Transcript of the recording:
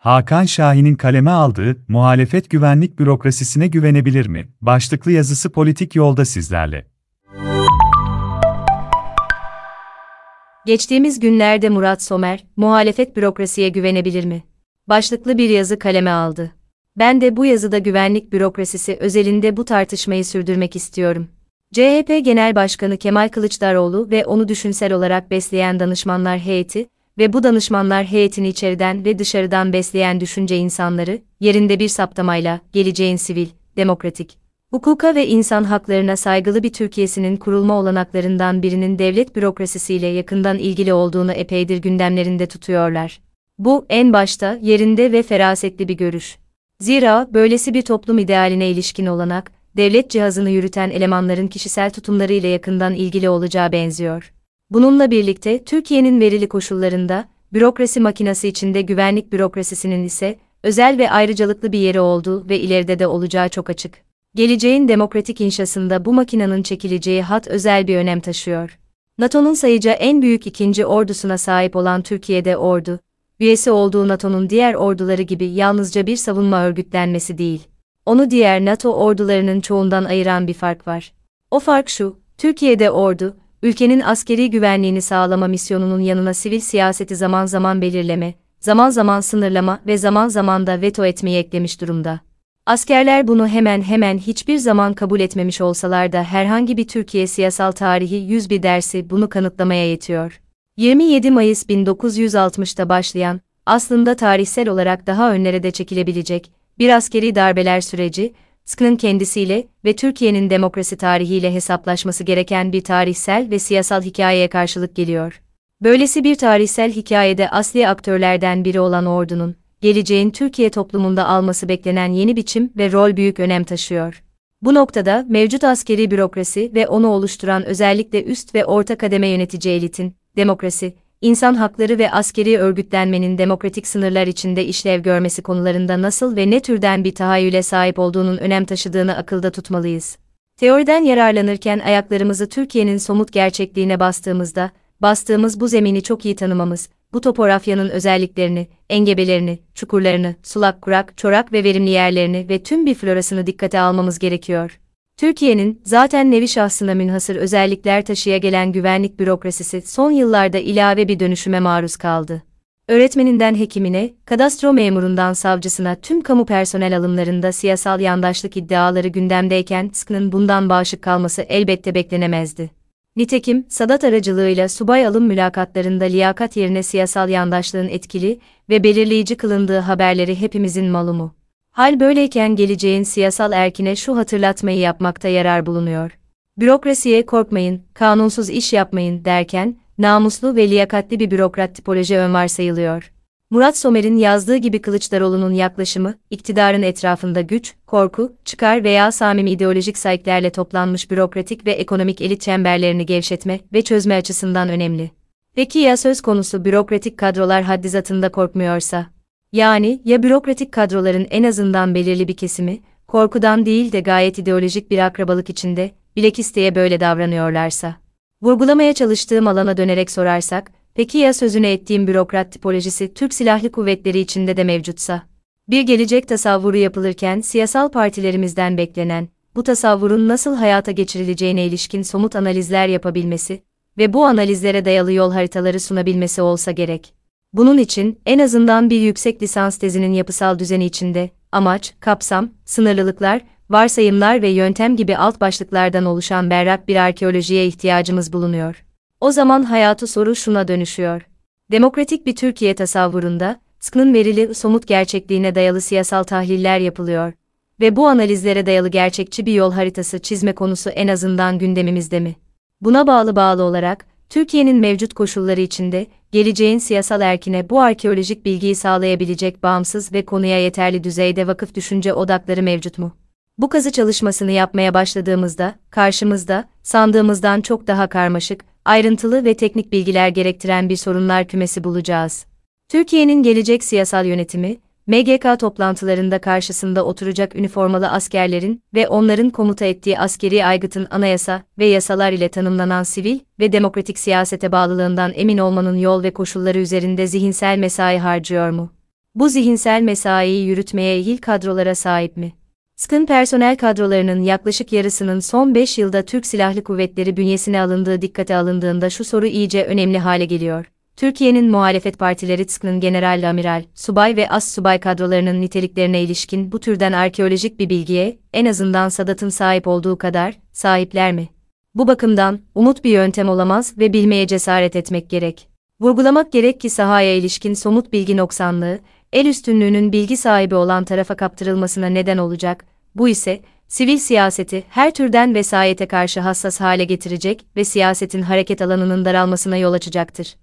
Hakan Şahin'in kaleme aldığı muhalefet güvenlik bürokrasisine güvenebilir mi? Başlıklı yazısı politik yolda sizlerle. Geçtiğimiz günlerde Murat Somer, muhalefet bürokrasiye güvenebilir mi? Başlıklı bir yazı kaleme aldı. Ben de bu yazıda güvenlik bürokrasisi özelinde bu tartışmayı sürdürmek istiyorum. CHP Genel Başkanı Kemal Kılıçdaroğlu ve onu düşünsel olarak besleyen danışmanlar heyeti, ve bu danışmanlar heyetini içeriden ve dışarıdan besleyen düşünce insanları, yerinde bir saptamayla, geleceğin sivil, demokratik, hukuka ve insan haklarına saygılı bir Türkiye'sinin kurulma olanaklarından birinin devlet bürokrasisiyle yakından ilgili olduğunu epeydir gündemlerinde tutuyorlar. Bu, en başta, yerinde ve ferasetli bir görüş. Zira, böylesi bir toplum idealine ilişkin olanak, devlet cihazını yürüten elemanların kişisel tutumlarıyla yakından ilgili olacağı benziyor. Bununla birlikte Türkiye'nin verili koşullarında, bürokrasi makinası içinde güvenlik bürokrasisinin ise özel ve ayrıcalıklı bir yeri olduğu ve ileride de olacağı çok açık. Geleceğin demokratik inşasında bu makinanın çekileceği hat özel bir önem taşıyor. NATO'nun sayıca en büyük ikinci ordusuna sahip olan Türkiye'de ordu, üyesi olduğu NATO'nun diğer orduları gibi yalnızca bir savunma örgütlenmesi değil. Onu diğer NATO ordularının çoğundan ayıran bir fark var. O fark şu, Türkiye'de ordu, ülkenin askeri güvenliğini sağlama misyonunun yanına sivil siyaseti zaman zaman belirleme, zaman zaman sınırlama ve zaman zaman da veto etmeyi eklemiş durumda. Askerler bunu hemen hemen hiçbir zaman kabul etmemiş olsalar da herhangi bir Türkiye siyasal tarihi 101 dersi bunu kanıtlamaya yetiyor. 27 Mayıs 1960'ta başlayan, aslında tarihsel olarak daha önlere de çekilebilecek, bir askeri darbeler süreci, SK'nın kendisiyle ve Türkiye'nin demokrasi tarihiyle hesaplaşması gereken bir tarihsel ve siyasal hikayeye karşılık geliyor. Böylesi bir tarihsel hikayede asli aktörlerden biri olan ordunun, geleceğin Türkiye toplumunda alması beklenen yeni biçim ve rol büyük önem taşıyor. Bu noktada mevcut askeri bürokrasi ve onu oluşturan özellikle üst ve orta kademe yönetici elitin, demokrasi, insan hakları ve askeri örgütlenmenin demokratik sınırlar içinde işlev görmesi konularında nasıl ve ne türden bir tahayyüle sahip olduğunun önem taşıdığını akılda tutmalıyız. Teoriden yararlanırken ayaklarımızı Türkiye'nin somut gerçekliğine bastığımızda, bastığımız bu zemini çok iyi tanımamız, bu topografyanın özelliklerini, engebelerini, çukurlarını, sulak kurak, çorak ve verimli yerlerini ve tüm bir florasını dikkate almamız gerekiyor. Türkiye'nin zaten nevi şahsına münhasır özellikler taşıya gelen güvenlik bürokrasisi son yıllarda ilave bir dönüşüme maruz kaldı. Öğretmeninden hekimine, kadastro memurundan savcısına tüm kamu personel alımlarında siyasal yandaşlık iddiaları gündemdeyken SK'nın bundan bağışık kalması elbette beklenemezdi. Nitekim, Sadat aracılığıyla subay alım mülakatlarında liyakat yerine siyasal yandaşlığın etkili ve belirleyici kılındığı haberleri hepimizin malumu. Hal böyleyken geleceğin siyasal erkine şu hatırlatmayı yapmakta yarar bulunuyor. Bürokrasiye korkmayın, kanunsuz iş yapmayın derken, namuslu ve liyakatli bir bürokrat tipoloji ön varsayılıyor. Murat Somer'in yazdığı gibi Kılıçdaroğlu'nun yaklaşımı, iktidarın etrafında güç, korku, çıkar veya samimi ideolojik sayıklarla toplanmış bürokratik ve ekonomik elit çemberlerini gevşetme ve çözme açısından önemli. Peki ya söz konusu bürokratik kadrolar haddizatında korkmuyorsa? Yani ya bürokratik kadroların en azından belirli bir kesimi, korkudan değil de gayet ideolojik bir akrabalık içinde, bilekisteye böyle davranıyorlarsa. Vurgulamaya çalıştığım alana dönerek sorarsak, peki ya sözünü ettiğim bürokrat tipolojisi Türk Silahlı Kuvvetleri içinde de mevcutsa? Bir gelecek tasavvuru yapılırken siyasal partilerimizden beklenen, bu tasavvurun nasıl hayata geçirileceğine ilişkin somut analizler yapabilmesi ve bu analizlere dayalı yol haritaları sunabilmesi olsa gerek. Bunun için en azından bir yüksek lisans tezinin yapısal düzeni içinde amaç, kapsam, sınırlılıklar, varsayımlar ve yöntem gibi alt başlıklardan oluşan berrak bir arkeolojiye ihtiyacımız bulunuyor. O zaman hayatı soru şuna dönüşüyor. Demokratik bir Türkiye tasavvurunda, SK'nın verili somut gerçekliğine dayalı siyasal tahliller yapılıyor ve bu analizlere dayalı gerçekçi bir yol haritası çizme konusu en azından gündemimizde mi? Buna bağlı bağlı olarak, Türkiye'nin mevcut koşulları içinde, geleceğin siyasal erkine bu arkeolojik bilgiyi sağlayabilecek bağımsız ve konuya yeterli düzeyde vakıf düşünce odakları mevcut mu? Bu kazı çalışmasını yapmaya başladığımızda, karşımızda, sandığımızdan çok daha karmaşık, ayrıntılı ve teknik bilgiler gerektiren bir sorunlar kümesi bulacağız. Türkiye'nin gelecek siyasal yönetimi, MGK toplantılarında karşısında oturacak üniformalı askerlerin ve onların komuta ettiği askeri aygıtın anayasa ve yasalar ile tanımlanan sivil ve demokratik siyasete bağlılığından emin olmanın yol ve koşulları üzerinde zihinsel mesai harcıyor mu? Bu zihinsel mesaiyi yürütmeye ehil kadrolara sahip mi? SK'ın personel kadrolarının yaklaşık yarısının son 5 yılda Türk Silahlı Kuvvetleri bünyesine alındığı dikkate alındığında şu soru iyice önemli hale geliyor. Türkiye'nin muhalefet partileri TSK'nın general amiral, subay ve as subay kadrolarının niteliklerine ilişkin bu türden arkeolojik bir bilgiye, en azından Sadat'ın sahip olduğu kadar, sahipler mi? Bu bakımdan, umut bir yöntem olamaz ve bilmeye cesaret etmek gerek. Vurgulamak gerek ki sahaya ilişkin somut bilgi noksanlığı, el üstünlüğünün bilgi sahibi olan tarafa kaptırılmasına neden olacak, bu ise, sivil siyaseti her türden vesayete karşı hassas hale getirecek ve siyasetin hareket alanının daralmasına yol açacaktır.